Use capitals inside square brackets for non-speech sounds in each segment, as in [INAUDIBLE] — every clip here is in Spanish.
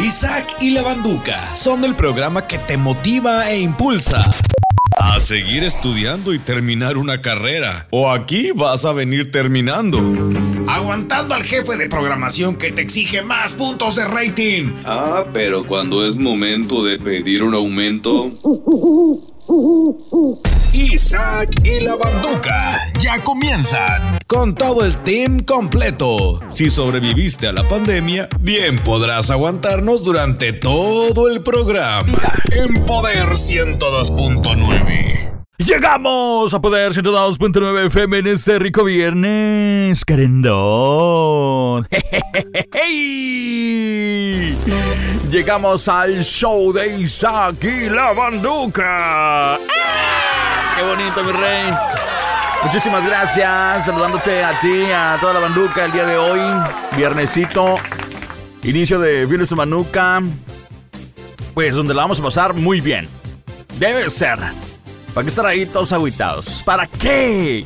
Isaac y la Banduca son el programa que te motiva e impulsa a seguir estudiando y terminar una carrera. O aquí vas a venir terminando. Aguantando al jefe de programación que te exige más puntos de rating. Ah, pero cuando es momento de pedir un aumento. [LAUGHS] Isaac y la Banduca ya comienzan con todo el team completo. Si sobreviviste a la pandemia, bien podrás aguantarnos durante todo el programa. En Poder 102.9. Llegamos a Poder 102.9 FM en este rico viernes, Carendón. [LAUGHS] Llegamos al show de Isaac y la Banduca. ¡Ah! ¡Qué bonito, mi rey! Muchísimas gracias, saludándote a ti, a toda la banduca el día de hoy, viernesito, inicio de Viernes de Manuca, pues donde la vamos a pasar muy bien. Debe ser. ¿Para qué estar ahí todos aguitados? ¿Para qué?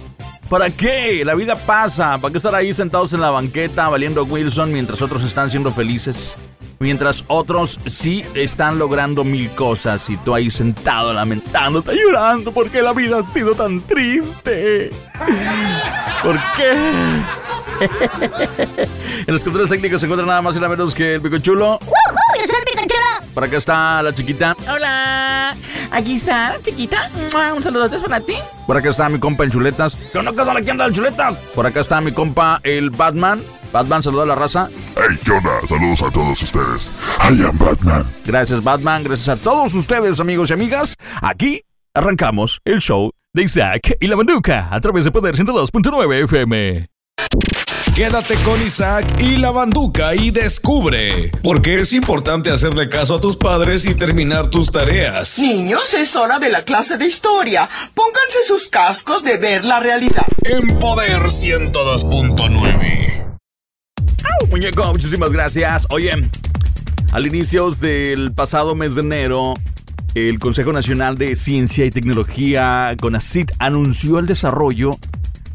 ¿Para qué? La vida pasa. ¿Para qué estar ahí sentados en la banqueta valiendo Wilson mientras otros están siendo felices? Mientras otros sí están logrando mil cosas y tú ahí sentado lamentándote, llorando porque la vida ha sido tan triste. ¿Por qué? en los controles técnicos se encuentra nada más y nada menos que el. ¡Yo soy el picanchuelo! Por acá está la chiquita. Hola, aquí está, chiquita. Mua, Un saludote para ti. Por acá está mi compa el chuletas. ¿Qué onda, qué onda, quién anda el chuletas? Por acá está mi compa el Batman. Batman, saluda a la raza. Hey, ¿qué onda? Saludos a todos ustedes. I am Batman. Gracias, Batman. Gracias a todos ustedes, amigos y amigas. Aquí arrancamos el show de Isaac y la Banduca a través de Poder 102.9 FM. Quédate con Isaac y la Banduca y descubre por qué es importante hacerle caso a tus padres y terminar tus tareas. Niños, es hora de la clase de historia. Pónganse sus cascos de ver la realidad. En Poder 102.9. ¡Au, muñeco! Muchísimas gracias. Oye, al inicio del pasado mes de enero, el Consejo Nacional de Ciencia y Tecnología, CONACIT, anunció el desarrollo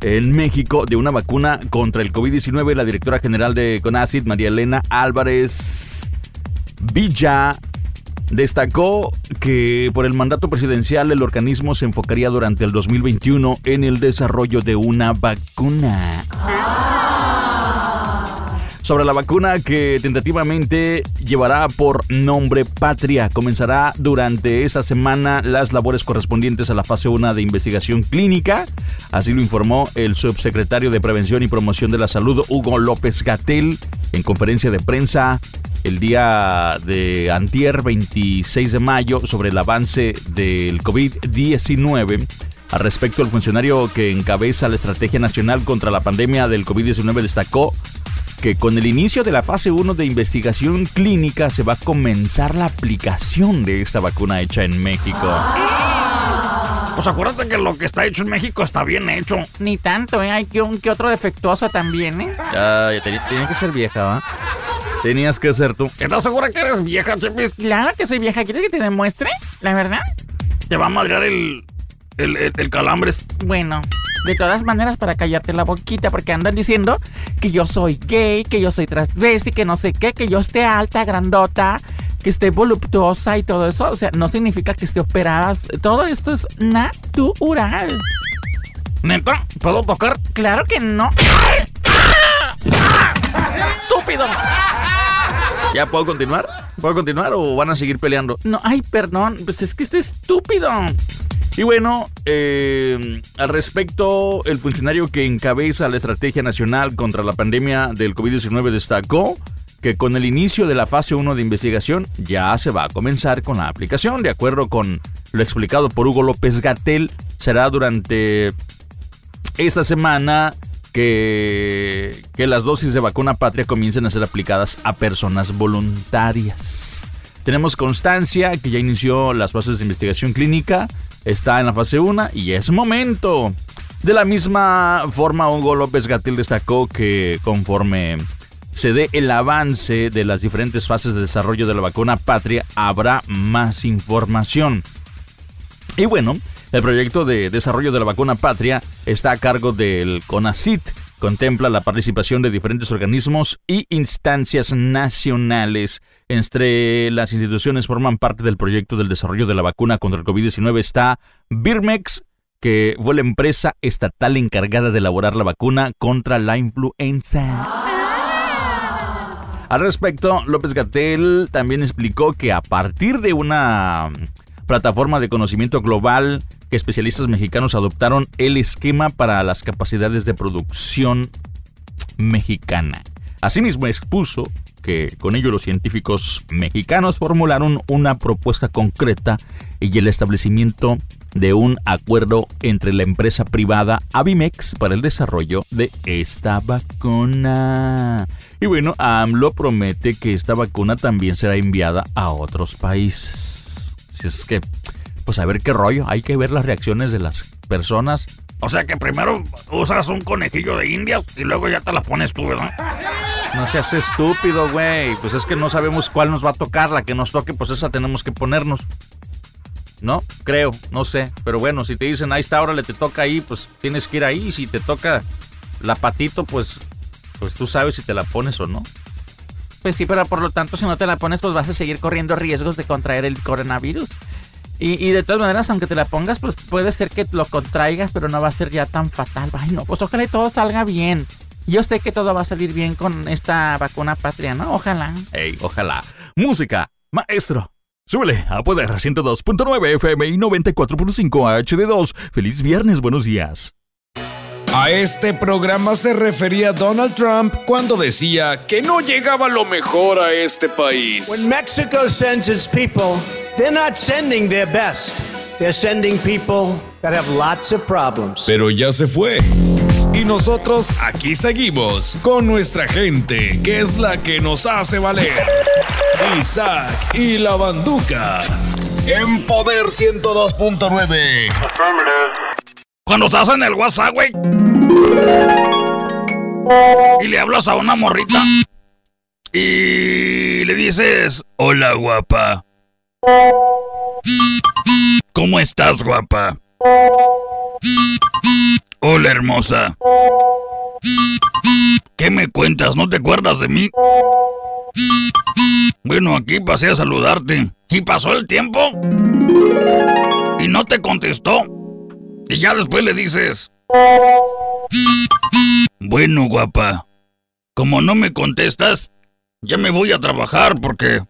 en México de una vacuna contra el COVID-19. La directora general de CONACIT, María Elena Álvarez Villa, destacó que por el mandato presidencial el organismo se enfocaría durante el 2021 en el desarrollo de una vacuna. Sobre la vacuna que tentativamente llevará por nombre Patria, comenzará durante esta semana las labores correspondientes a la fase 1 de investigación clínica. Así lo informó el subsecretario de Prevención y Promoción de la Salud, Hugo López Gatel, en conferencia de prensa el día de antier 26 de mayo sobre el avance del COVID-19. Al respecto, el funcionario que encabeza la Estrategia Nacional contra la Pandemia del COVID-19 destacó que con el inicio de la fase 1 de investigación clínica se va a comenzar la aplicación de esta vacuna hecha en México. Pues acuérdate que lo que está hecho en México está bien hecho. Ni tanto, ¿eh? Hay que un que otro defectuoso también, ¿eh? Ah, ya tenía, tenía que ser vieja, ¿va? Tenías que ser tú. ¿Estás segura que eres vieja, Chepis? Claro que soy vieja. ¿Quieres que te demuestre? ¿La verdad? Te va a madrear el, el, el, el calambres. Bueno, de todas maneras, para callarte la boquita, porque andan diciendo que yo soy gay, que yo soy transvesti, que no sé qué, que yo esté alta, grandota, que esté voluptuosa y todo eso. O sea, no significa que esté operada. Todo esto es natural. ¿Neta? ¿Puedo tocar? Claro que no. ¡Estúpido! ¿Ya puedo continuar? ¿Puedo continuar o van a seguir peleando? No, ay, perdón. Pues es que este estúpido. Y bueno, eh, al respecto, el funcionario que encabeza la Estrategia Nacional contra la Pandemia del COVID-19 destacó que con el inicio de la fase 1 de investigación ya se va a comenzar con la aplicación. De acuerdo con lo explicado por Hugo López Gatel, será durante esta semana que, que las dosis de vacuna patria comiencen a ser aplicadas a personas voluntarias. Tenemos constancia que ya inició las fases de investigación clínica, está en la fase 1 y es momento. De la misma forma, Hugo López Gatil destacó que conforme se dé el avance de las diferentes fases de desarrollo de la vacuna patria, habrá más información. Y bueno, el proyecto de desarrollo de la vacuna patria está a cargo del CONACIT, contempla la participación de diferentes organismos y instancias nacionales. Entre las instituciones forman parte del proyecto del desarrollo de la vacuna contra el COVID-19 está Birmex, que fue la empresa estatal encargada de elaborar la vacuna contra la influenza. Al respecto, López Gatel también explicó que a partir de una plataforma de conocimiento global que especialistas mexicanos adoptaron el esquema para las capacidades de producción mexicana. Asimismo expuso que con ello los científicos mexicanos formularon una propuesta concreta y el establecimiento de un acuerdo entre la empresa privada Avimex para el desarrollo de esta vacuna. Y bueno, AMLO promete que esta vacuna también será enviada a otros países. Si es que, pues a ver qué rollo, hay que ver las reacciones de las personas. O sea que primero usas un conejillo de indias y luego ya te la pones tú, ¿verdad? No seas estúpido, güey. Pues es que no sabemos cuál nos va a tocar. La que nos toque, pues esa tenemos que ponernos. ¿No? Creo, no sé. Pero bueno, si te dicen, ahí está, ahora le te toca ahí, pues tienes que ir ahí. Y si te toca la patito, pues, pues tú sabes si te la pones o no. Pues sí, pero por lo tanto, si no te la pones, pues vas a seguir corriendo riesgos de contraer el coronavirus. Y, de todas maneras, aunque te la pongas, pues puede ser que lo contraigas, pero no va a ser ya tan fatal. Ay, no, pues ojalá y todo salga bien. Yo sé que todo va a salir bien con esta vacuna patria, ¿no? Ojalá. Ey, ojalá. Música, maestro. Súbele a Poder 102.9 FM y 94.5 HD2. Feliz viernes, buenos días. A este programa se refería Donald Trump cuando decía que no llegaba lo mejor a este país. When Mexico sends its people, they're not sending their best. They're sending people that have lots of problems. Pero ya se fue. Y nosotros aquí seguimos con nuestra gente, que es la que nos hace valer. Isaac y la Banduca. En Poder 102.9. Cuando estás en el WhatsApp, güey. Y le hablas a una morrita. Y le dices, hola guapa. ¿Cómo estás, guapa? Hola, hermosa. ¿Qué me cuentas? ¿No te acuerdas de mí? Bueno, aquí pasé a saludarte. ¿Y pasó el tiempo? Y no te contestó. Y ya después le dices... Bueno, guapa. Como no me contestas, ya me voy a trabajar porque...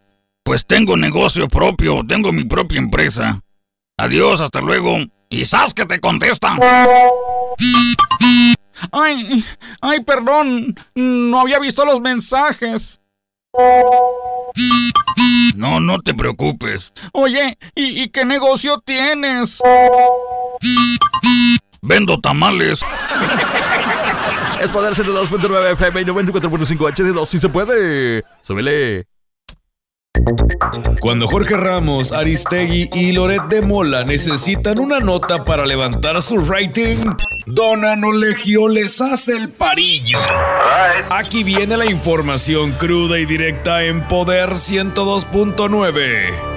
Pues tengo negocio propio, tengo mi propia empresa. Adiós, hasta luego. Y sabes que te contestan. Ay, ay, perdón. No había visto los mensajes. No, no te preocupes. Oye, ¿y, qué negocio tienes? Vendo tamales. es poder 102.9 FM y 94.5 HD2 si se puede. Súbele. Cuando Jorge Ramos, Aristegui y Loret de Mola necesitan una nota para levantar su rating, Dona Nolegio les hace el parillo. Aquí viene la información cruda y directa en Poder 102.9.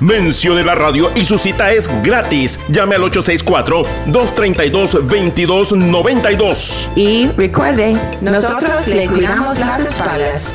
Mencione la radio y su cita es gratis. Llame al 864-232-2292. Y recuerde, nosotros le cuidamos las espaldas.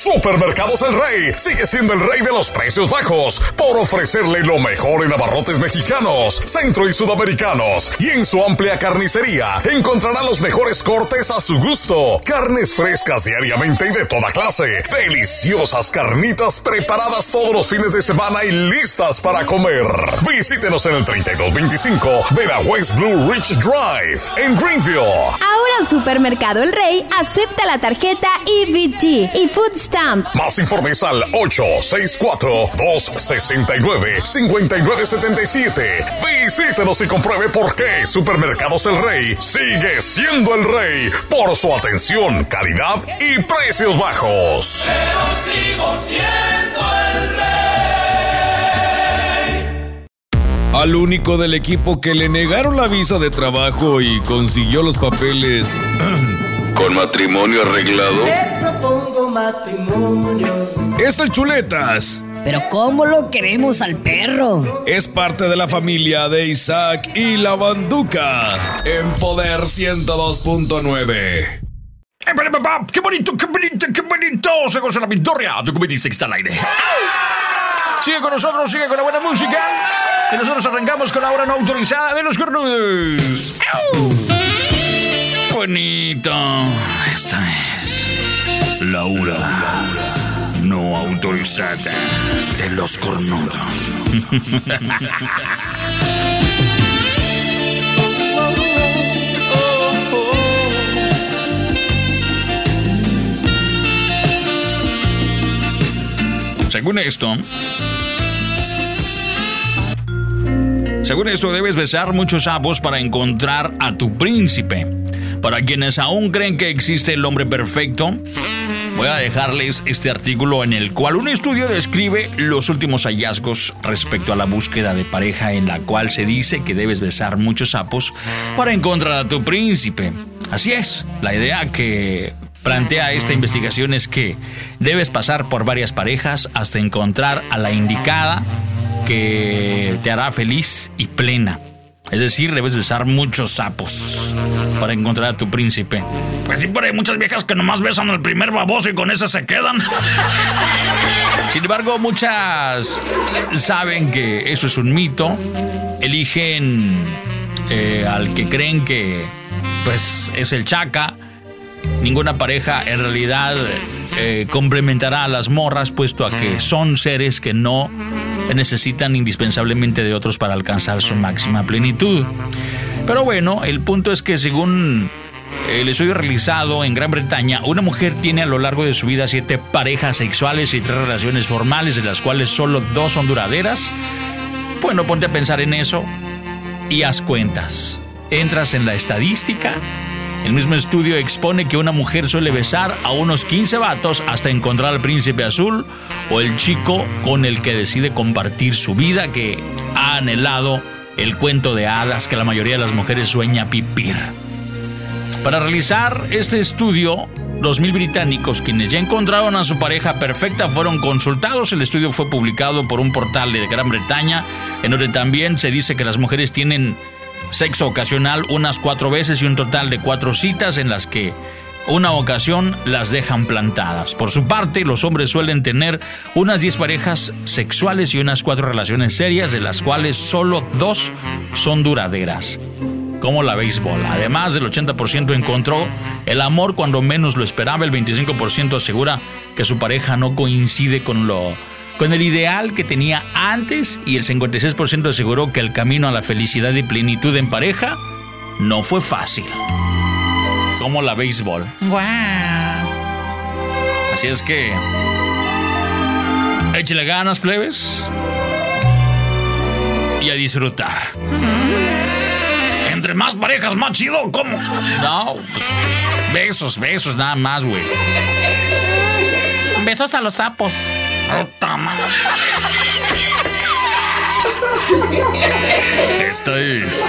Supermercados El Rey sigue siendo el rey de los precios bajos por ofrecerle lo mejor en abarrotes mexicanos, centro y sudamericanos. Y en su amplia carnicería encontrará los mejores cortes a su gusto. Carnes frescas diariamente y de toda clase. Deliciosas carnitas preparadas todos los fines de semana y listas para comer. Visítenos en el 3225 de la West Blue Ridge Drive en Greenville. Ahora Supermercado El Rey acepta la tarjeta EBT y Food Stamp. Más informes al 864-269-5977. Visítenos y compruebe por qué Supermercados El Rey sigue siendo el rey por su atención, calidad y precios bajos. Pero sigo siendo el rey. Al único del equipo que le negaron la visa de trabajo y consiguió los papeles [CLEARS THROAT] Con matrimonio arreglado. Te propongo matrimonio. es el Chuletas. Pero ¿cómo lo queremos al perro? Es parte de la familia de Isaac y la Banduca en Poder 102.9. ¡Qué bonito, qué bonito, qué bonito! Se goza la victoria. Tu que está al aire. Sigue con nosotros, sigue con la buena música. Y nosotros arrancamos con la hora no autorizada de los cornudos. Bonito. Esta es la hora no autorizada de los cornudos. Según esto, según esto debes besar muchos sapos para encontrar a tu príncipe. Para quienes aún creen que existe el hombre perfecto, voy a dejarles este artículo en el cual un estudio describe los últimos hallazgos respecto a la búsqueda de pareja en la cual se dice que debes besar muchos sapos para encontrar a tu príncipe. Así es, la idea que plantea esta investigación es que debes pasar por varias parejas hasta encontrar a la indicada que te hará feliz y plena. Es decir, debes besar muchos sapos para encontrar a tu príncipe. Pues sí, pero hay muchas viejas que nomás besan al primer baboso y con ese se quedan. [LAUGHS] Sin embargo, muchas saben que eso es un mito. Eligen eh, al que creen que pues es el chaca. Ninguna pareja en realidad eh, complementará a las morras, puesto a que son seres que no necesitan indispensablemente de otros para alcanzar su máxima plenitud. Pero bueno, el punto es que según el estudio realizado en Gran Bretaña, una mujer tiene a lo largo de su vida siete parejas sexuales y tres relaciones formales, de las cuales solo dos son duraderas. Bueno, ponte a pensar en eso y haz cuentas. Entras en la estadística. El mismo estudio expone que una mujer suele besar a unos 15 vatos hasta encontrar al príncipe azul o el chico con el que decide compartir su vida que ha anhelado el cuento de hadas que la mayoría de las mujeres sueña pipir. Para realizar este estudio, los mil británicos quienes ya encontraron a su pareja perfecta fueron consultados. El estudio fue publicado por un portal de Gran Bretaña, en donde también se dice que las mujeres tienen sexo ocasional unas cuatro veces y un total de cuatro citas en las que una ocasión las dejan plantadas. Por su parte, los hombres suelen tener unas 10 parejas sexuales y unas cuatro relaciones serias, de las cuales solo dos son duraderas. Como la béisbol. Además, el 80% encontró el amor cuando menos lo esperaba, el 25% asegura que su pareja no coincide con lo con el ideal que tenía antes y el 56% aseguró que el camino a la felicidad y plenitud en pareja no fue fácil. Como la béisbol. ¡Wow! Así es que. Échale ganas, plebes. Y a disfrutar. Entre más parejas, más chido, ¿cómo? No, pues, besos, besos, nada más, güey. Besos a los sapos. Esta es.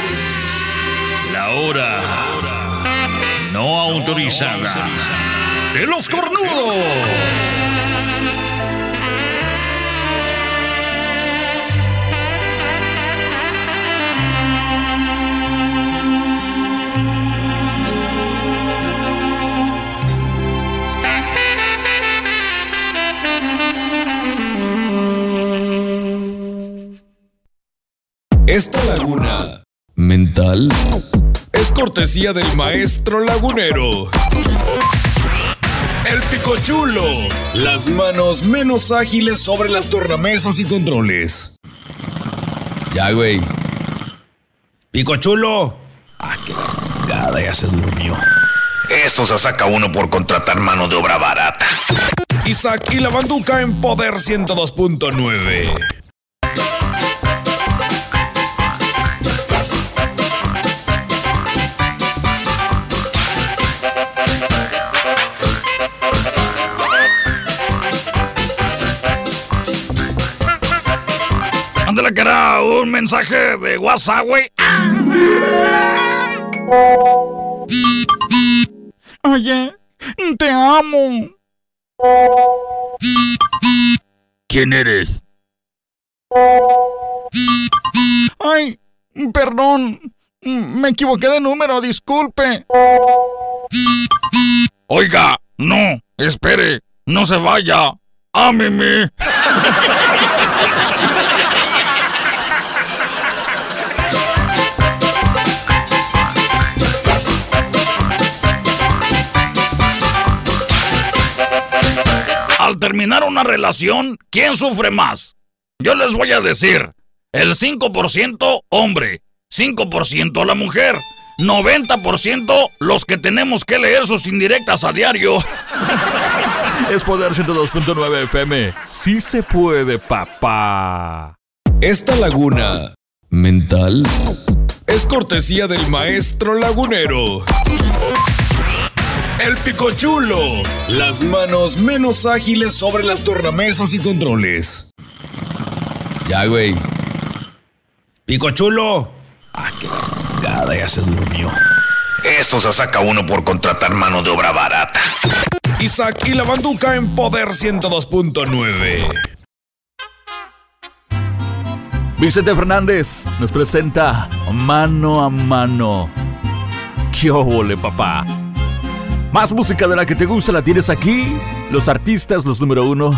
La hora. No autorizada. De los cornudos. Esta laguna mental es cortesía del maestro lagunero. El picochulo. Las manos menos ágiles sobre las tornamesas y controles. Ya, güey. Picochulo. Ah, qué la ya se durmió. Esto se saca uno por contratar mano de obra barata. Isaac y la banduca en Poder 102.9. un mensaje de WhatsApp, güey. Oye, te amo. ¿Quién eres? Ay, perdón. Me equivoqué de número, disculpe. Oiga, no, espere, no se vaya. Ámeme. [LAUGHS] terminar una relación, ¿quién sufre más? Yo les voy a decir, el 5% hombre, 5% la mujer, 90% los que tenemos que leer sus indirectas a diario. [LAUGHS] Es Poder 102.9 FM. Sí se puede, papá. Esta laguna mental es cortesía del maestro lagunero. El picochulo. Las manos menos ágiles sobre las tornamesas y controles. Ya, güey. Picochulo. Ah, qué la ya se durmió. Esto se saca uno por contratar mano de obra barata. Isaac y la banduca en Poder 102.9. Vicente Fernández nos presenta Mano a Mano. ¡Qué óvole, papá! Más música de la que te gusta la tienes aquí. Los artistas, los número uno,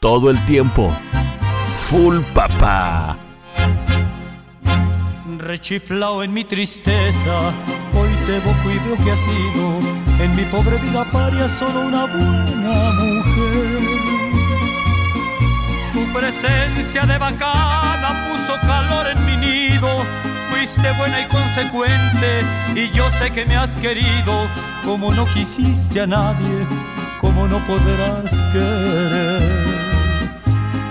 todo el tiempo. Full papá. Rechiflao en mi tristeza, hoy te evoco y veo que has sido en mi pobre vida paria solo una buena mujer. Tu presencia de bacana puso calor en mi nido, fuiste buena y consecuente y yo sé que me has querido como no quisiste a nadie, como no podrás querer.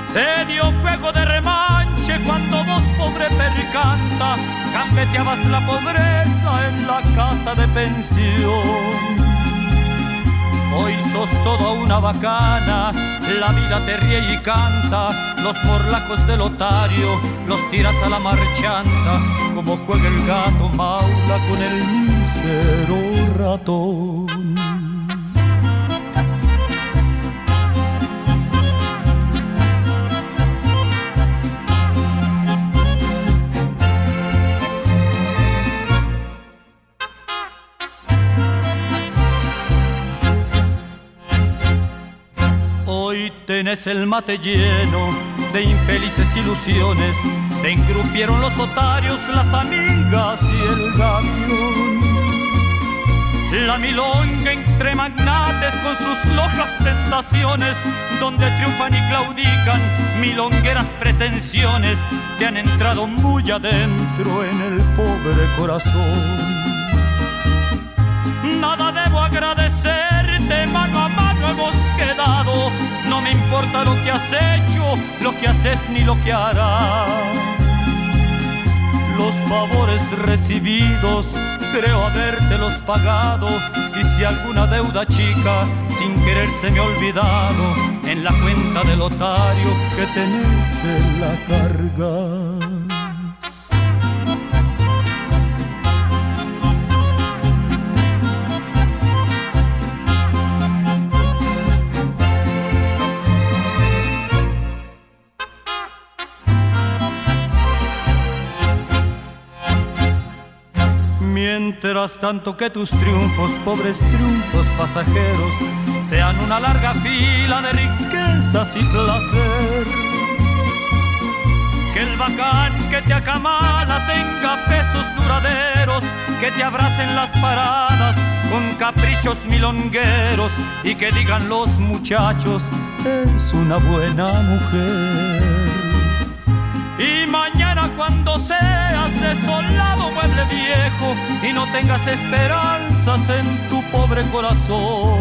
Se dio fuego de remanche cuando vos, pobre percanta, gambeteabas la pobreza en la casa de pensión. Hoy sos toda una bacana, la vida te ríe y canta, los morlacos del otario los tiras a la marchanta, como juega el gato maula con el mísero ratón. Tenés el mate lleno de infelices ilusiones, te engrupieron los otarios, las amigas y el gavión. La milonga entre magnates con sus lojas tentaciones, donde triunfan y claudican milongueras pretensiones, te han entrado muy adentro en el pobre corazón. Nada debo agradecerte, mano a mano hemos quedado. No me importa lo que has hecho, lo que haces ni lo que harás. Los favores recibidos, creo habértelos pagado. Y si alguna deuda chica, sin querer se me ha olvidado, en la cuenta del otario que tenés en la carga. Tanto que tus triunfos, pobres triunfos pasajeros, sean una larga fila de riquezas y placer. Que el bacán que te acamala tenga pesos duraderos, que te abracen las paradas con caprichos milongueros y que digan los muchachos, es una buena mujer. Y mañana cuando seas desolado viejo y no tengas esperanzas en tu pobre corazón.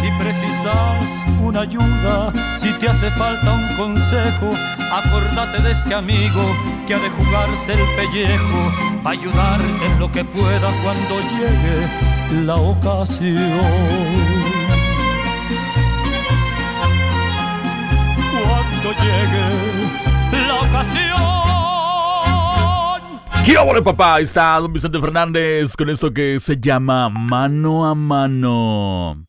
Si precisas una ayuda, si te hace falta un consejo, acordate de este amigo que ha de jugarse el pellejo, para ayudarte en lo que pueda cuando llegue la ocasión. cuando llegue la ocasión. ¿Qué hola, papá? Ahí está don Vicente Fernández con esto que se llama Mano a Mano.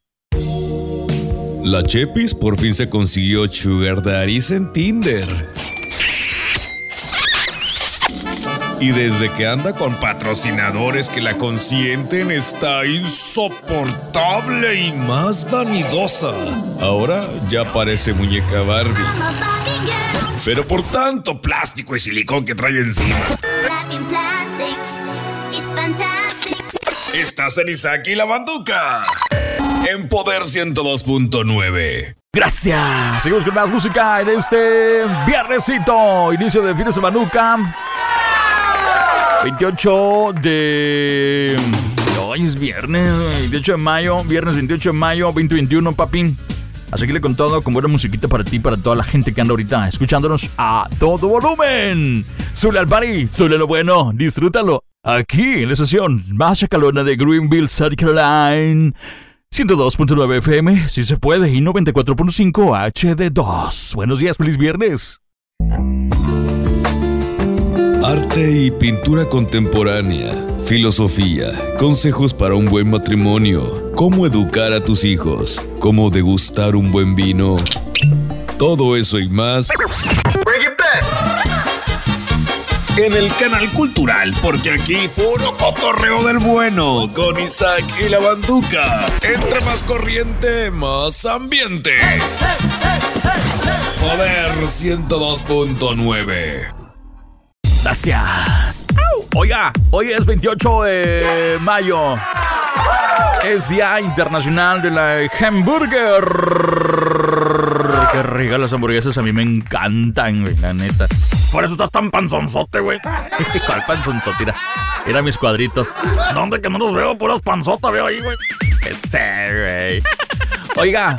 La Chepis por fin se consiguió Sugar Daddies en Tinder. Y desde que anda con patrocinadores que la consienten está insoportable y más vanidosa. Ahora ya parece muñeca Barbie. Pero por tanto plástico y silicón que trae encima. Estás en Isaac y la Banduca. En Poder 102.9. Gracias. Seguimos con más música en este viernesito. Inicio de fin de semanuca. 28 de. Hoy es viernes, 28 de mayo, viernes 28 de mayo, 2021, papín. A seguirle con todo, con buena musiquita para ti, para toda la gente que anda ahorita escuchándonos a todo volumen. Sule al party, sule lo bueno, disfrútalo. Aquí en la estación más chacalona de Greenville, South Carolina. 102.9 FM, si se puede, y 94.5 HD2. Buenos días, feliz viernes. Arte y pintura contemporánea, filosofía, consejos para un buen matrimonio, cómo educar a tus hijos, cómo degustar un buen vino. Todo eso y más. En el canal cultural, porque aquí puro cotorreo del bueno, con Isaac y la banduca. Entre más corriente, más ambiente. Poder 102.9. Gracias. Oiga, hoy es 28 de mayo. Es Día Internacional de la Hamburger. Qué ricas las hamburguesas, a mí me encantan, güey, la neta. Por eso estás tan panzonzote, güey. [LAUGHS] ¿Cuál panzonzote? Mira, mira mis cuadritos. ¿Dónde que no los veo? Puras panzotas veo ahí, güey. Ese, güey. Oiga,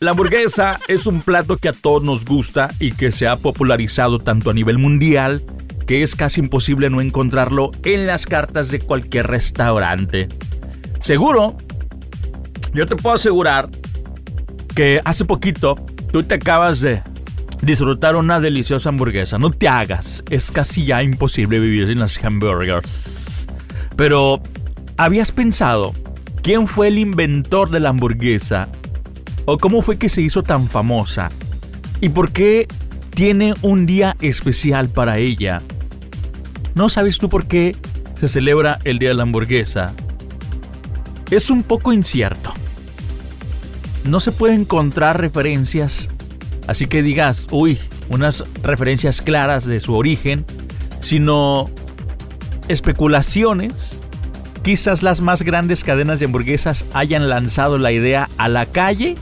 la hamburguesa es un plato que a todos nos gusta y que se ha popularizado tanto a nivel mundial que es casi imposible no encontrarlo en las cartas de cualquier restaurante. Seguro, yo te puedo asegurar que hace poquito tú te acabas de disfrutar una deliciosa hamburguesa. No te hagas, es casi ya imposible vivir sin las hamburgers. Pero, ¿habías pensado quién fue el inventor de la hamburguesa? ¿O cómo fue que se hizo tan famosa? ¿Y por qué tiene un día especial para ella? ¿No sabes tú por qué se celebra el Día de la Hamburguesa? Es un poco incierto. No se puede encontrar referencias, así que digas, uy, unas referencias claras de su origen, sino especulaciones. Quizás las más grandes cadenas de hamburguesas hayan lanzado la idea a la calle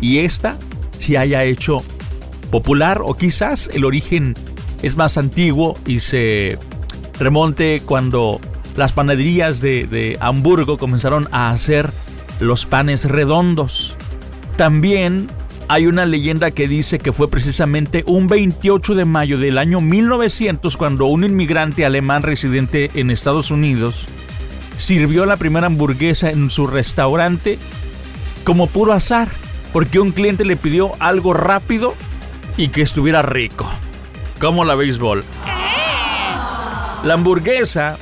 y esta se haya hecho popular o quizás el origen es más antiguo y se remonte cuando las panaderías de, de, Hamburgo comenzaron a hacer los panes redondos. También hay una leyenda que dice que fue precisamente un 28 de mayo del año 1900 cuando un inmigrante alemán residente en Estados Unidos sirvió la primera hamburguesa en su restaurante como puro azar, porque un cliente le pidió algo rápido y que estuviera rico, como la béisbol. La hamburguesa,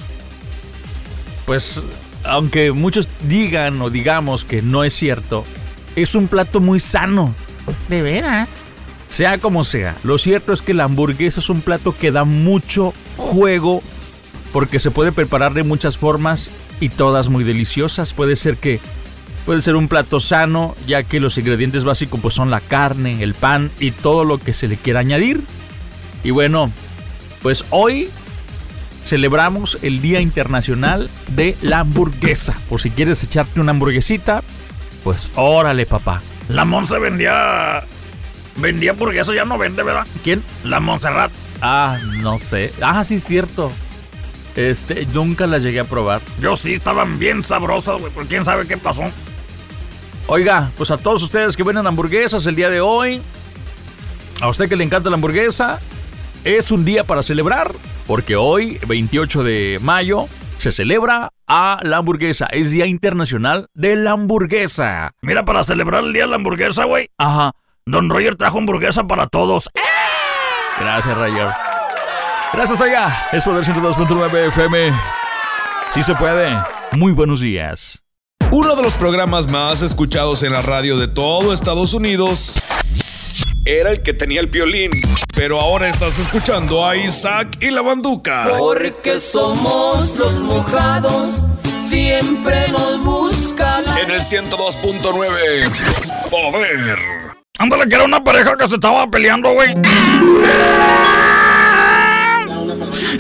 pues, aunque muchos digan o digamos que no es cierto, es un plato muy sano. De veras. Sea como sea, lo cierto es que la hamburguesa es un plato que da mucho juego porque se puede preparar de muchas formas y todas muy deliciosas. Puede ser que Puede ser un plato sano, ya que los ingredientes básicos pues, son la carne, el pan y todo lo que se le quiera añadir. Y bueno, pues hoy celebramos el Día Internacional de la Hamburguesa. Por si quieres echarte una hamburguesita, pues órale, papá. La Monse vendía. Vendía hamburguesa, ya no vende, ¿verdad? ¿Quién? La Montserrat. Ah, no sé. Ah, sí, cierto. Este, nunca las llegué a probar. Yo sí, estaban bien sabrosas, güey, pero quién sabe qué pasó. Oiga, pues a todos ustedes que venden hamburguesas el día de hoy, a usted que le encanta la hamburguesa, es un día para celebrar, porque hoy, 28 de mayo, se celebra a la hamburguesa. Es Día Internacional de la Hamburguesa. Mira, para celebrar el Día de la Hamburguesa, güey. Ajá. Don Roger trajo hamburguesa para todos. Gracias, Roger. Gracias, allá. Es Poder 102.9 FM. Sí se puede. Muy buenos días. Uno de los programas más escuchados en la radio de todo Estados Unidos era el que tenía el violín. Pero ahora estás escuchando a Isaac y la banduca. Porque somos los mojados, siempre nos buscan. En el 102.9. Poder. Ándale, que era una pareja que se estaba peleando, güey.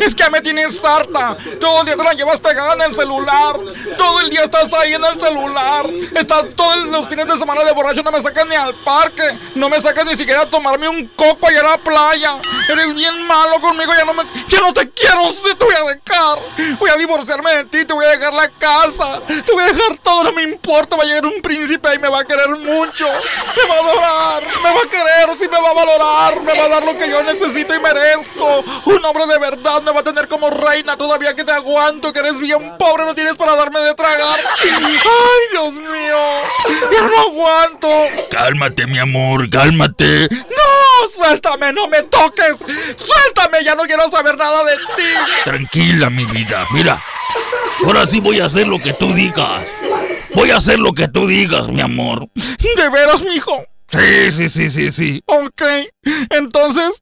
Es que me tienes harta. Todo el día te la llevas pegada en el celular. Todo el día estás ahí en el celular. Estás todos los fines de semana de borracho. No me sacas ni al parque. No me sacas ni siquiera a tomarme un coco allá a la playa. Eres bien malo conmigo. Ya no me. Ya no te quiero. Te voy a dejar. Voy a divorciarme de ti. Te voy a dejar la casa. Te voy a dejar todo. No me importa. Va a llegar un príncipe y me va a querer mucho. Me va a adorar. Me va a querer. Sí, me va a valorar. Me va a dar lo que yo necesito y merezco. Un hombre de verdad me va a tener como reina todavía que te aguanto, que eres bien pobre, no tienes para darme de tragar. Ay, Dios mío, ya no aguanto. Cálmate, mi amor, cálmate. No, suéltame, no me toques. Suéltame, ya no quiero saber nada de ti. Tranquila, mi vida. Mira, ahora sí voy a hacer lo que tú digas. Voy a hacer lo que tú digas, mi amor. ¿De veras, mijo? Sí, sí, sí, sí, sí. Ok, entonces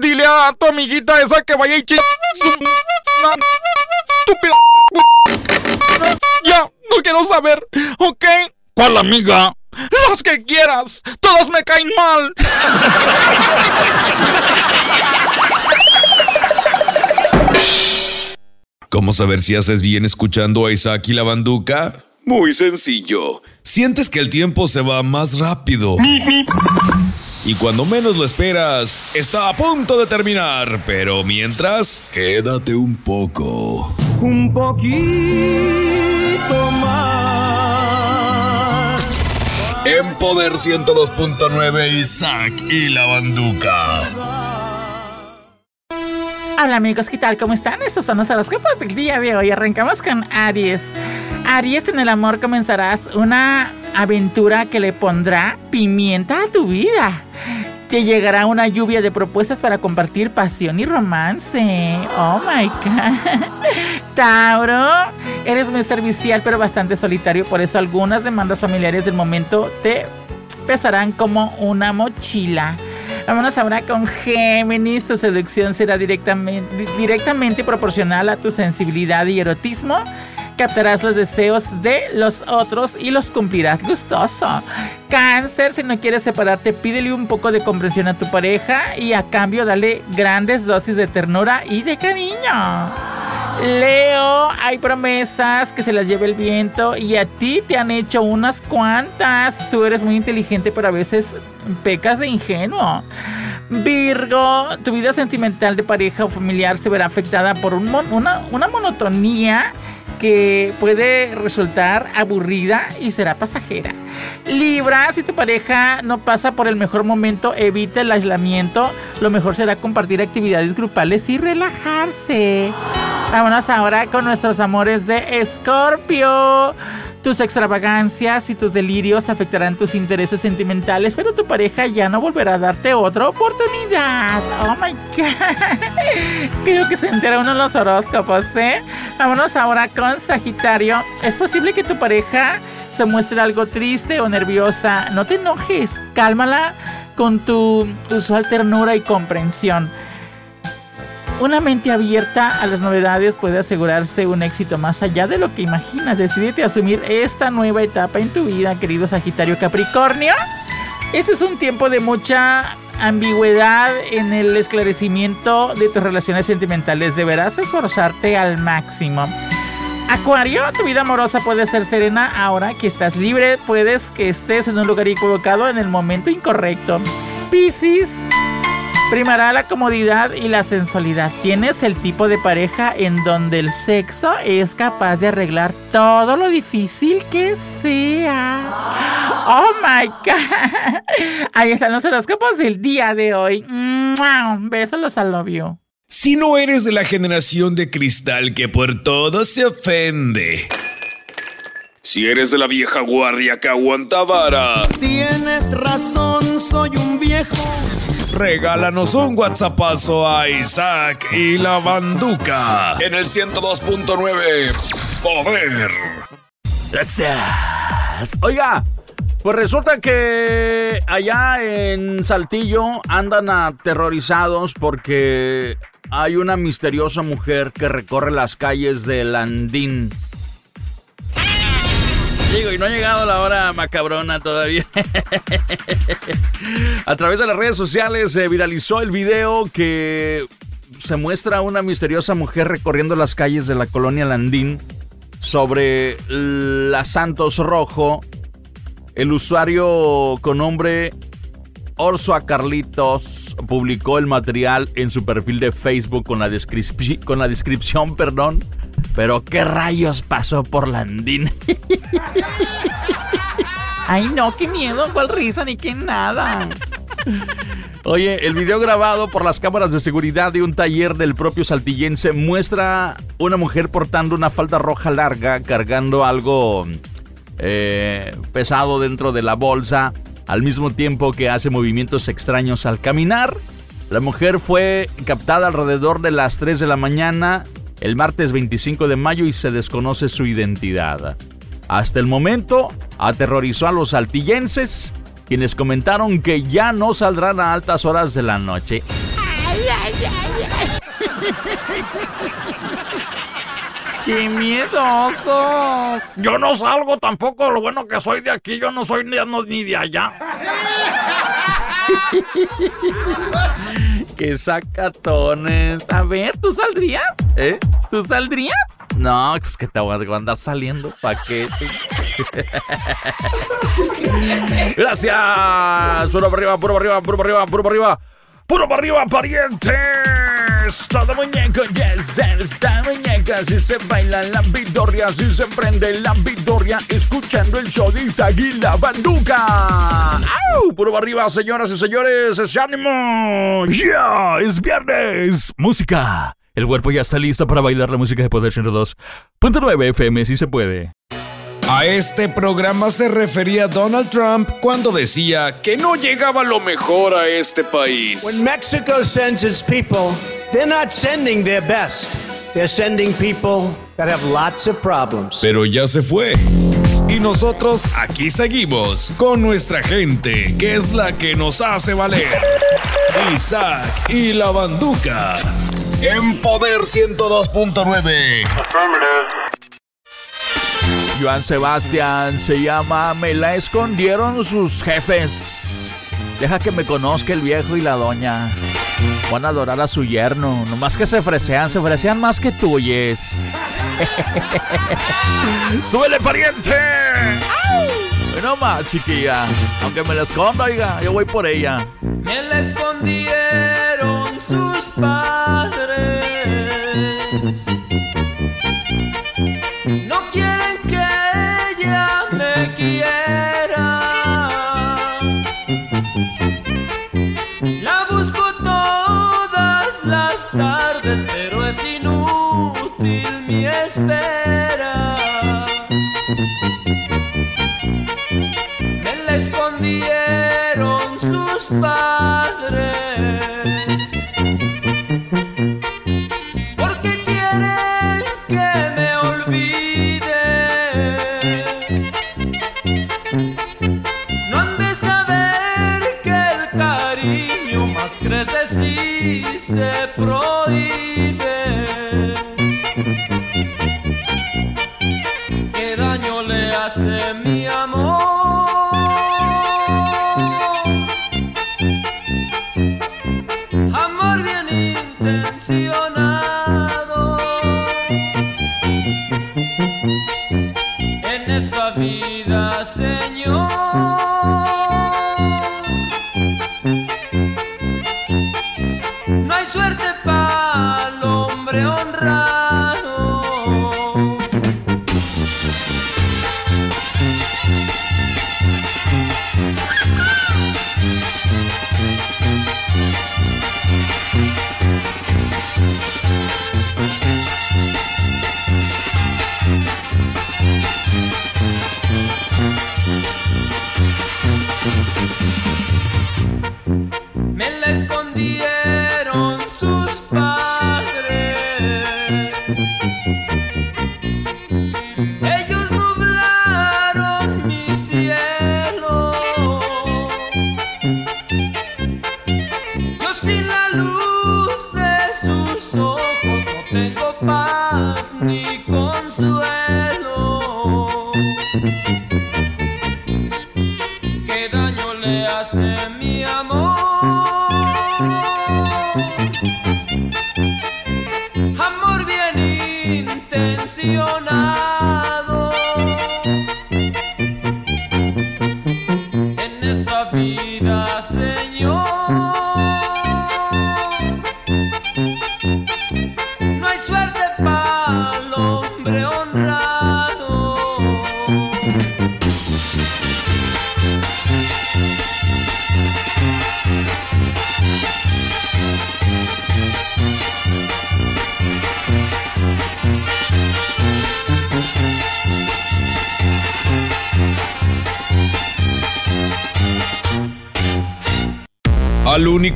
Dile a tu amiguita esa que vaya y ch... Estúpida. Ya, no quiero saber, ¿ok? ¿Cuál amiga? Las que quieras. Todas me caen mal. ¿Cómo saber si haces bien escuchando a Isaac y la banduca? Muy sencillo. Sientes que el tiempo se va más rápido. Y cuando menos lo esperas, está a punto de terminar. Pero mientras, quédate un poco. Un poquito más. En Poder 102.9 Isaac y la Banduca. Hola amigos, ¿qué tal? ¿Cómo están? Estos son los horóscopos del día de hoy. Arrancamos con Aries. Aries, en el amor comenzarás una aventura que le pondrá pimienta a tu vida. Te llegará una lluvia de propuestas para compartir pasión y romance. Oh my God. [LAUGHS] Tauro, eres muy servicial pero bastante solitario, por eso algunas demandas familiares del momento te pesarán como una mochila. Vámonos ahora con Géminis. Tu seducción será directamente, directamente proporcional a tu sensibilidad y erotismo captarás los deseos de los otros y los cumplirás gustoso. Cáncer, si no quieres separarte, pídele un poco de comprensión a tu pareja y a cambio dale grandes dosis de ternura y de cariño. Leo, hay promesas que se las lleve el viento y a ti te han hecho unas cuantas. Tú eres muy inteligente, pero a veces pecas de ingenuo. Virgo, tu vida sentimental de pareja o familiar se verá afectada por una, una monotonía que puede resultar aburrida y será pasajera. Libra, si tu pareja no pasa por el mejor momento, evita el aislamiento. Lo mejor será compartir actividades grupales y relajarse. Vámonos ahora con nuestros amores de Escorpio. Tus extravagancias y tus delirios afectarán tus intereses sentimentales, pero tu pareja ya no volverá a darte otra oportunidad. Oh my god. [LAUGHS] Creo que se entera uno de los horóscopos, ¿eh? Vámonos ahora con Sagitario. Es posible que tu pareja se muestre algo triste o nerviosa. No te enojes, cálmala con tu usual ternura y comprensión. Una mente abierta a las novedades puede asegurarse un éxito más allá de lo que imaginas. Decidete asumir esta nueva etapa en tu vida, querido Sagitario Capricornio. Este es un tiempo de mucha ambigüedad en el esclarecimiento de tus relaciones sentimentales. Deberás esforzarte al máximo. Acuario, tu vida amorosa puede ser serena ahora que estás libre. Puedes que estés en un lugar equivocado en el momento incorrecto. Piscis, primará la comodidad y la sensualidad. Tienes el tipo de pareja en donde el sexo es capaz de arreglar todo lo difícil que sea. Oh my God. Ahí están los horóscopos del día de hoy. Besos al novio. Si no eres de la generación de cristal que por todo se ofende. Si eres de la vieja guardia que aguanta vara. Tienes razón, soy un viejo. Regálanos un WhatsAppazo a Isaac y la Banduca en el 102.9. Poder. Gracias. Oiga, pues resulta que allá en Saltillo andan aterrorizados porque hay una misteriosa mujer que recorre las calles de Landín. Y no ha llegado la hora macabrona todavía. [LAUGHS] A través de las redes sociales se viralizó el video que se muestra a una misteriosa mujer recorriendo las calles de la colonia Landín sobre la Santos Rojo. El usuario con nombre Orsua Carlitos publicó el material en su perfil de Facebook con la, con la descripción, perdón. Pero qué rayos pasó por Landín. [LAUGHS] Ay, no, qué miedo, cuál risa ni qué nada. Oye, el video grabado por las cámaras de seguridad de un taller del propio saltillense muestra una mujer portando una falda roja larga, cargando algo eh, pesado dentro de la bolsa, al mismo tiempo que hace movimientos extraños al caminar. La mujer fue captada alrededor de las 3 de la mañana el martes 25 de mayo y se desconoce su identidad. Hasta el momento, aterrorizó a los saltillenses, quienes comentaron que ya no saldrán a altas horas de la noche. ¡Qué miedoso! Yo no salgo tampoco, lo bueno que soy de aquí, yo no soy ni, no- ni de allá. [LAUGHS] ¡Qué sacatones! A ver, ¿tú saldrías? ¿Eh? ¿Tú saldrías? No, pues que te voy a andar saliendo. ¿Para qué? [LAUGHS] Gracias. Puro para arriba, puro para arriba, puro para arriba, puro para arriba. Puro para arriba, parientes. Toda muñeca, yes, esta muñeca. Si se baila la victoria, si se prende la victoria. Escuchando el show de Isaac y la banduca. ¡Au! Puro para arriba, señoras y señores. ¡Es ánimo! ¡Ya! ¡Es viernes! Música. El cuerpo ya está listo para bailar la música de Poder 102.9 FM, si se puede. A este programa se refería Donald Trump cuando decía que no llegaba lo mejor a este país. When Mexico sends its people, they're not sending their best. They're sending people that have lots of problems. Pero ya se fue. Y nosotros aquí seguimos con nuestra gente, que es la que nos hace valer. Isaac y la Banduca. En Poder 102.9. Joan Sebastián se llama Me la escondieron sus jefes. Deja que me conozca el viejo y la doña. Van a adorar a su yerno. Nomás que se fresean, se fresean más que tuyes. [LAUGHS] ¡Súbele, pariente! No más, chiquilla. Aunque me la esconda, oiga, yo voy por ella. Me la escondieron sus padres.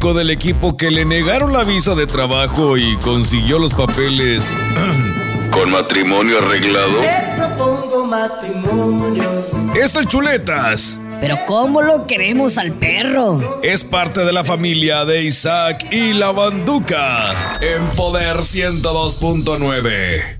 Del equipo que le negaron la visa de trabajo y consiguió los papeles [CLEARS THROAT] ¿Con matrimonio arreglado? Te propongo matrimonio. es el Chuletas. Pero ¿cómo lo queremos al perro? Es parte de la familia de Isaac y la Banduca en Poder 102.9.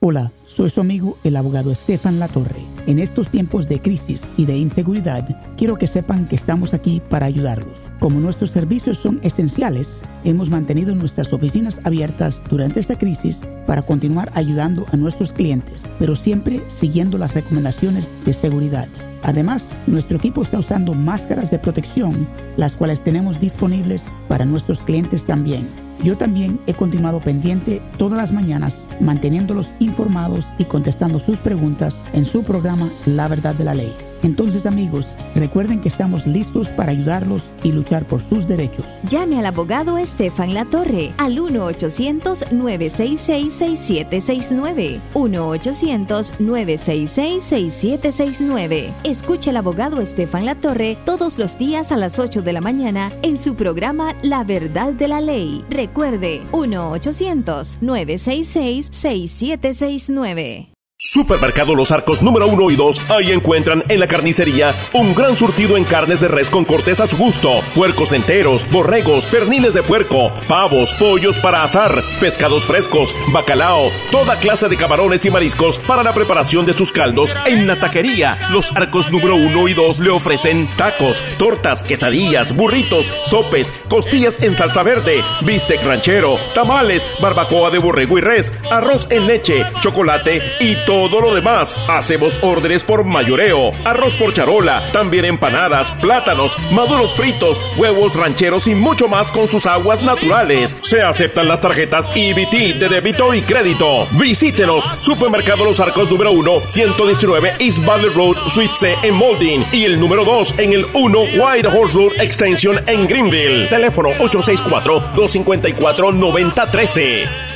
Hola, soy su amigo el abogado Estefan Latorre. En estos tiempos de crisis y de inseguridad, quiero que sepan que estamos aquí para ayudarlos. Como nuestros servicios son esenciales, hemos mantenido nuestras oficinas abiertas durante esta crisis para continuar ayudando a nuestros clientes, pero siempre siguiendo las recomendaciones de seguridad. Además, nuestro equipo está usando máscaras de protección, las cuales tenemos disponibles para nuestros clientes también. Yo también he continuado pendiente todas las mañanas, manteniéndolos informados y contestando sus preguntas en su programa La Verdad de la Ley. Entonces amigos, recuerden que estamos listos para ayudarlos y luchar por sus derechos. Llame al abogado Estefan Latorre al 1-800-966-6769. 1-800-966-6769. Escuche al abogado Estefan Latorre todos los días a las 8 de la mañana en su programa La Verdad de la Ley. Recuerde, 1-800-966-6769. Supermercado Los Arcos número 1 y 2. Ahí encuentran en la carnicería un gran surtido en carnes de res con cortes a su gusto, puercos enteros, borregos, perniles de puerco, pavos, pollos para asar, pescados frescos, bacalao, toda clase de camarones y mariscos para la preparación de sus caldos. En la taquería, Los Arcos número 1 y 2 le ofrecen tacos, tortas, quesadillas, burritos, sopes, costillas en salsa verde, bistec ranchero, tamales, barbacoa de borrego y res, arroz en leche, chocolate y lo demás. Hacemos órdenes por mayoreo, arroz por charola, también empanadas, plátanos, maduros fritos, huevos rancheros y mucho más con sus aguas naturales. Se aceptan las tarjetas EBT de débito y crédito. Visítenos, Supermercado Los Arcos número 1, 119 East Valley Road, Suite C en Molding y el número 2 en el 1 White Horse Road Extension en Greenville. Teléfono 864-254-9013.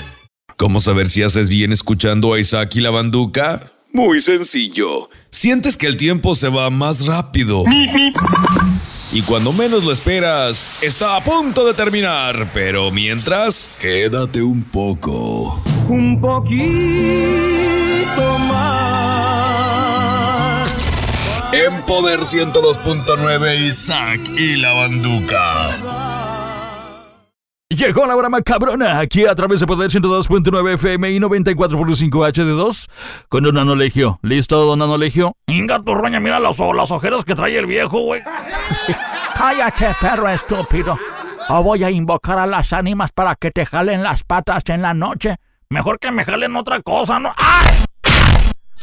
¿Cómo saber si haces bien escuchando a Isaac y la Banduca? Muy sencillo. Sientes que el tiempo se va más rápido. Y cuando menos lo esperas, está a punto de terminar. Pero mientras, quédate un poco. Un poquito más. En Poder 102.9 Isaac y la Banduca. Llegó la hora macabrona, aquí a través de Poder 102.9 FM y 94.5 HD2 con Don Anolegio. ¿Listo, Don Anolegio? Inga tu roña, mira las, las ojeras que trae el viejo, güey. [LAUGHS] Cállate, perro estúpido. O voy a invocar a las ánimas para que te jalen las patas en la noche. Mejor que me jalen otra cosa, ¿no? ¡Ay!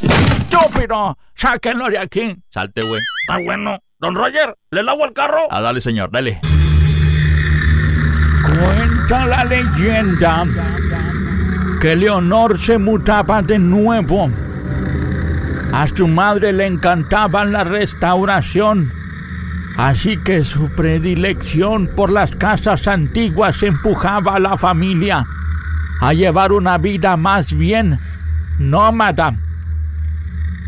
¡Estúpido! ¡Sáquenlo de aquí! Salte, güey. Está bueno. Don Roger, ¿le lavo el carro? Ah, dale, señor, dale. Cuenta la leyenda que Leonor se mutaba de nuevo. A su madre le encantaba la restauración, así que su predilección por las casas antiguas empujaba a la familia a llevar una vida más bien nómada.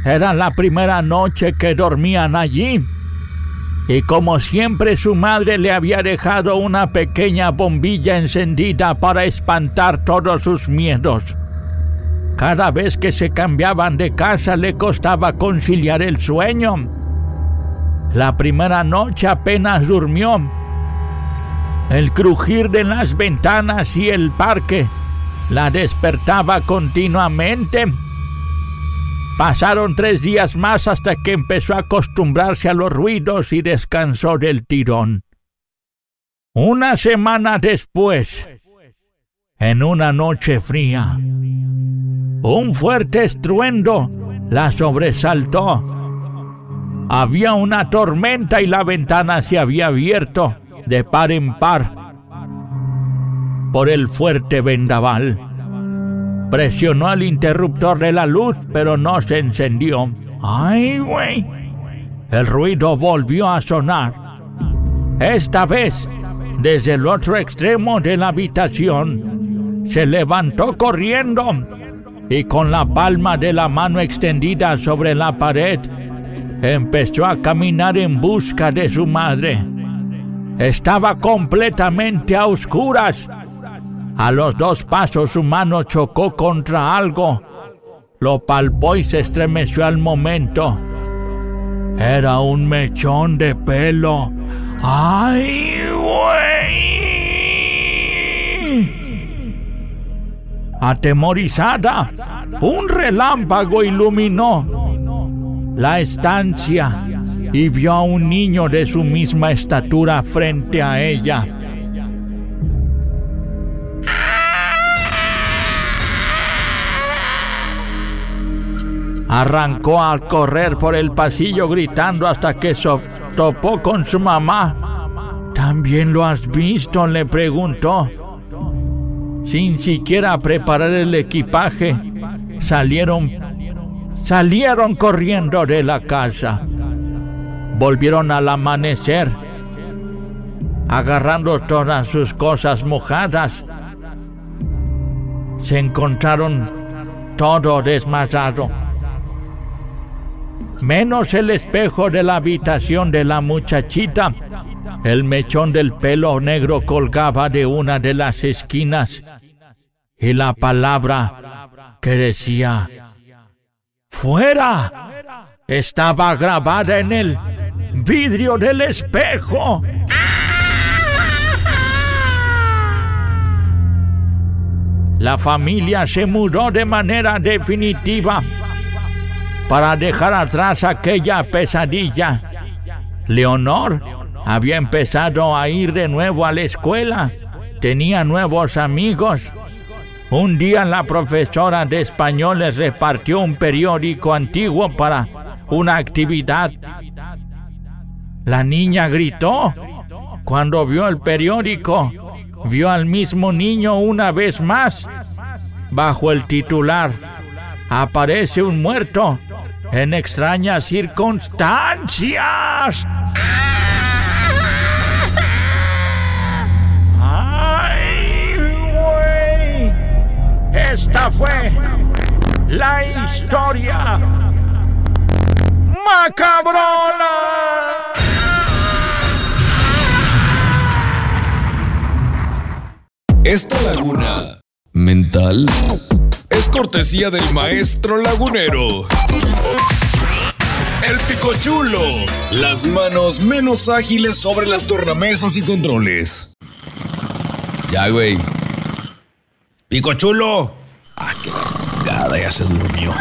Era la primera noche que dormían allí y como siempre su madre le había dejado una pequeña bombilla encendida para espantar todos sus miedos. Cada vez que se cambiaban de casa le costaba conciliar el sueño. La primera noche apenas durmió. El crujir de las ventanas y el parque la despertaba continuamente Pasaron tres días más hasta que empezó a acostumbrarse a los ruidos y descansó del tirón. Una semana después, en una noche fría, un fuerte estruendo la sobresaltó. Había una tormenta y la ventana se había abierto de par en par por el fuerte vendaval. Presionó el interruptor de la luz, pero no se encendió. ¡Ay, güey! El ruido volvió a sonar. Esta vez, desde el otro extremo de la habitación, se levantó corriendo y con la palma de la mano extendida sobre la pared, empezó a caminar en busca de su madre. Estaba completamente a oscuras a los dos pasos su mano chocó contra algo. Lo palpó y se estremeció al momento. Era un mechón de pelo. ¡Ay, güey! Atemorizada, un relámpago iluminó la estancia y vio a un niño de su misma estatura frente a ella. Arrancó a correr por el pasillo gritando hasta que topó con su mamá. ¿También lo has visto? le preguntó. Sin siquiera preparar el equipaje, salieron salieron corriendo de la casa. Volvieron al amanecer, agarrando todas sus cosas mojadas. Se encontraron todo desmayado menos el espejo de la habitación de la muchachita. El mechón del pelo negro colgaba de una de las esquinas y la palabra que decía ¡Fuera! estaba grabada en el vidrio del espejo. La familia se mudó de manera definitiva para dejar atrás aquella pesadilla. Leonor había empezado a ir de nuevo a la escuela, tenía nuevos amigos. Un día la profesora de español les repartió un periódico antiguo para una actividad. La niña gritó cuando vio el periódico. Vio al mismo niño una vez más. Bajo el titular, aparece un muerto en extrañas circunstancias. ¡Ay, güey! Esta fue la historia macabrona. Esta laguna mental es cortesía del maestro lagunero. El picochulo. Las manos menos ágiles sobre las tornamesas y controles. Ya, güey. Pico chulo. Ah, qué la ya se durmió.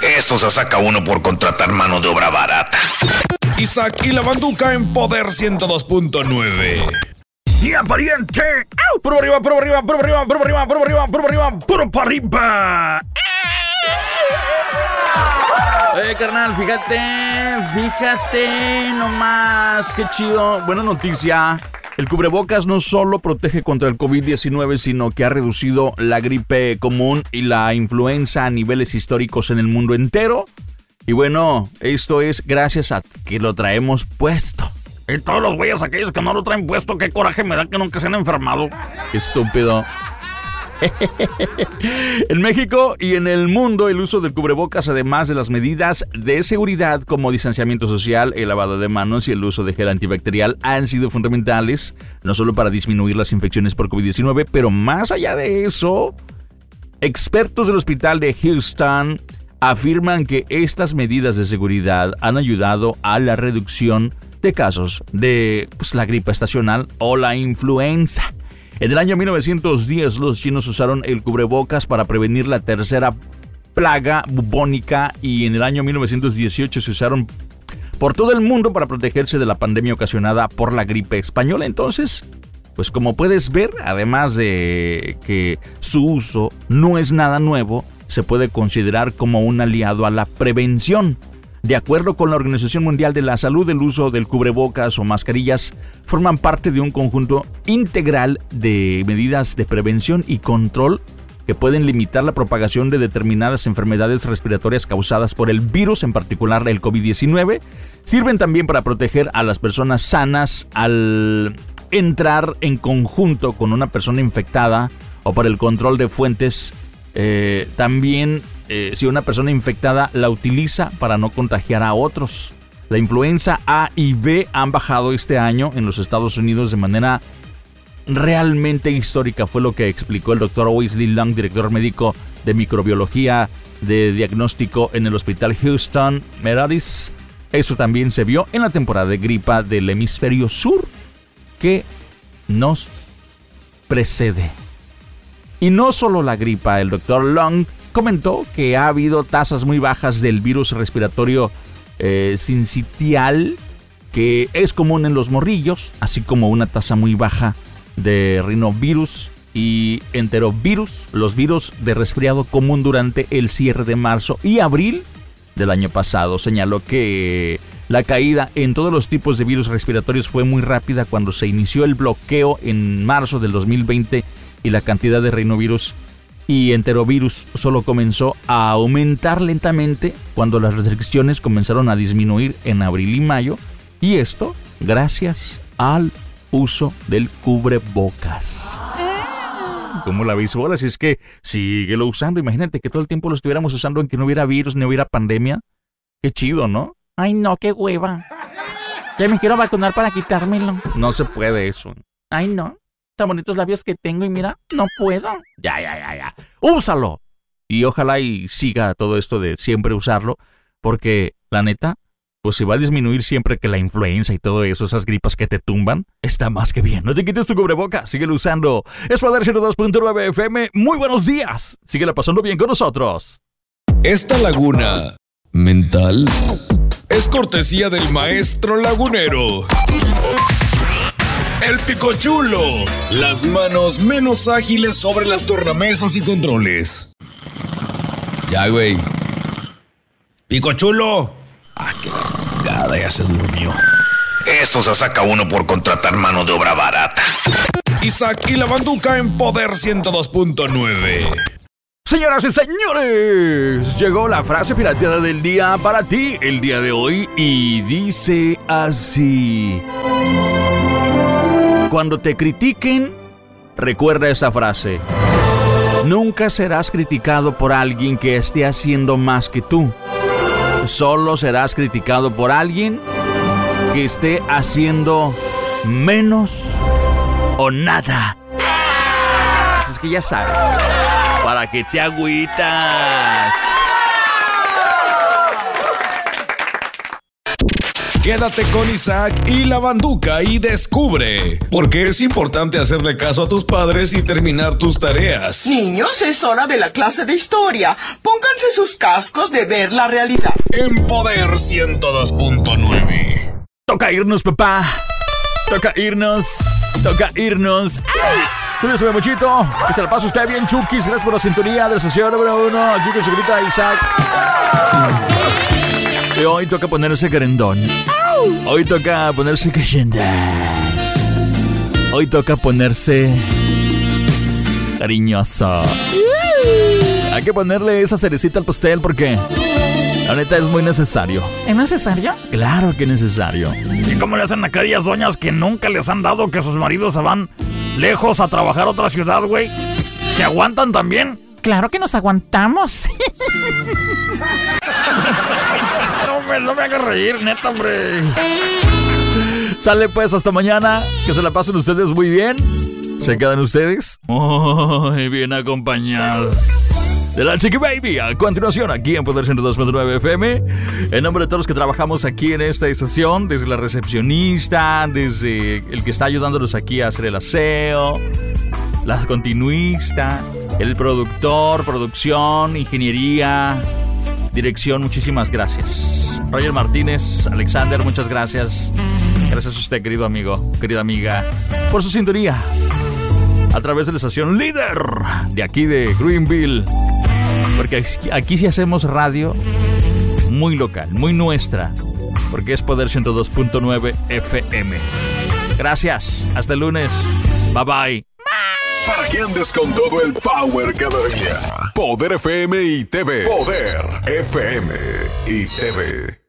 Esto se saca uno por contratar mano de obra barata. Isaac y la banduca en Poder 102.9. ¡Ya, pariente! ¡Puro arriba, puro arriba, puro arriba, puro arriba, puro arriba, puro arriba, puro para arriba! Eh, carnal, fíjate, fíjate nomás, qué chido. Buena noticia. El cubrebocas no solo protege contra el COVID-19, sino que ha reducido la gripe común y la influenza a niveles históricos en el mundo entero. Y bueno, esto es gracias a que lo traemos puesto. Y todos los güeyes aquellos que no lo traen puesto, qué coraje me da que nunca se han enfermado. Estúpido. [LAUGHS] en México y en el mundo, el uso del cubrebocas, además de las medidas de seguridad como distanciamiento social, el lavado de manos y el uso de gel antibacterial, han sido fundamentales, no solo para disminuir las infecciones por COVID-19, pero más allá de eso, expertos del hospital de Houston afirman que estas medidas de seguridad han ayudado a la reducción de casos de pues, la gripe estacional o la influenza. En el año 1910 los chinos usaron el cubrebocas para prevenir la tercera plaga bubónica y en el año 1918 se usaron por todo el mundo para protegerse de la pandemia ocasionada por la gripe española. Entonces, pues como puedes ver, además de que su uso no es nada nuevo, se puede considerar como un aliado a la prevención. De acuerdo con la Organización Mundial de la Salud, el uso del cubrebocas o mascarillas forman parte de un conjunto integral de medidas de prevención y control que pueden limitar la propagación de determinadas enfermedades respiratorias causadas por el virus, en particular el COVID-19. Sirven también para proteger a las personas sanas al entrar en conjunto con una persona infectada o para el control de fuentes. Eh, también eh, si una persona infectada la utiliza para no contagiar a otros. La influenza A y B han bajado este año en los Estados Unidos de manera realmente histórica, fue lo que explicó el doctor Wesley Long, director médico de microbiología de diagnóstico en el Hospital Houston Meredith. Eso también se vio en la temporada de gripa del hemisferio sur que nos precede. Y no solo la gripa, el doctor Long comentó que ha habido tasas muy bajas del virus respiratorio eh, que es común en los morrillos, así como una tasa muy baja de rinovirus y enterovirus, los virus de resfriado común durante el cierre de marzo y abril del año pasado. Señaló que la caída en todos los tipos de virus respiratorios fue muy rápida cuando se inició el bloqueo en marzo del 2020 y la cantidad de rinovirus y enterovirus solo comenzó a aumentar lentamente cuando las restricciones comenzaron a disminuir en abril y mayo, y esto gracias al uso del cubrebocas. ¿Cómo la veis Así es que síguelo usando. Imagínate que todo el tiempo lo estuviéramos usando en que no hubiera virus ni hubiera pandemia. Qué chido, ¿no? Ay, no, qué hueva. Ya me quiero vacunar para quitármelo. No se puede eso. Ay, no tan bonitos labios que tengo y mira, no puedo. Ya, ya, ya, ya. Úsalo. Y ojalá y siga todo esto de siempre usarlo, porque la neta, pues si va a disminuir siempre que la influenza y todo eso, esas gripas que te tumban, está más que bien. No te quites tu cubreboca, síguelo usando. Es Poder 102.9 FM. Muy buenos días. Síguela pasando bien con nosotros. Esta laguna mental es cortesía del maestro lagunero. El picochulo. Las manos menos ágiles sobre las tornamesas y controles. Ya, güey. Picochulo. Ah, qué la ya se durmió. Esto se saca uno por contratar mano de obra barata. Isaac y la banduca en Poder 102.9. Señoras y señores, llegó la frase pirateada del día para ti el día de hoy y dice así. Cuando te critiquen, recuerda esa frase. Nunca serás criticado por alguien que esté haciendo más que tú. Solo serás criticado por alguien que esté haciendo menos o nada. Es que ya sabes, para que te agüitas. Quédate con Isaac y la banduca y descubre por qué es importante hacerle caso a tus padres y terminar tus tareas. Niños, es hora de la clase de historia. Pónganse sus cascos de ver la realidad. En Poder 102.9. Toca irnos, papá. Toca irnos. Toca irnos. Cuídense muchito. Que se la pase usted bien, Chukis. Gracias por la sintonía de la sesión número uno. Aquí con su grita Isaac. Hoy toca ponerse querendón. Hoy toca ponerse cachenda. Hoy toca ponerse cariñoso. Hay que ponerle esa cerecita al pastel porque la neta es muy necesario. ¿Es necesario? Claro que es necesario. ¿Y cómo le hacen a aquellas doñas que nunca les han dado que sus maridos se van lejos a trabajar a otra ciudad, güey? ¿Se aguantan también? Claro que nos aguantamos. [LAUGHS] no, me, no me hagas reír, neta, hombre. [LAUGHS] Sale pues hasta mañana. Que se la pasen ustedes muy bien. ¿Se quedan ustedes? Muy bien acompañados. De la Chiqui Baby. A continuación, aquí en Poder 102.9 FM. En nombre de todos los que trabajamos aquí en esta estación, desde la recepcionista, desde el que está ayudándonos aquí a hacer el aseo, la continuista, el productor, producción, ingeniería, dirección, muchísimas gracias. Roger Martínez, Alexander, muchas gracias. Gracias a usted, querido amigo, querida amiga, por su sintonía. A través de la estación líder de aquí de Greenville. Porque aquí sí hacemos radio muy local, muy nuestra. Porque es Poder 102.9 FM. Gracias. Hasta el lunes. Bye bye. Para que andes con todo el power cada día. Poder FM y TV. Poder FM y TV.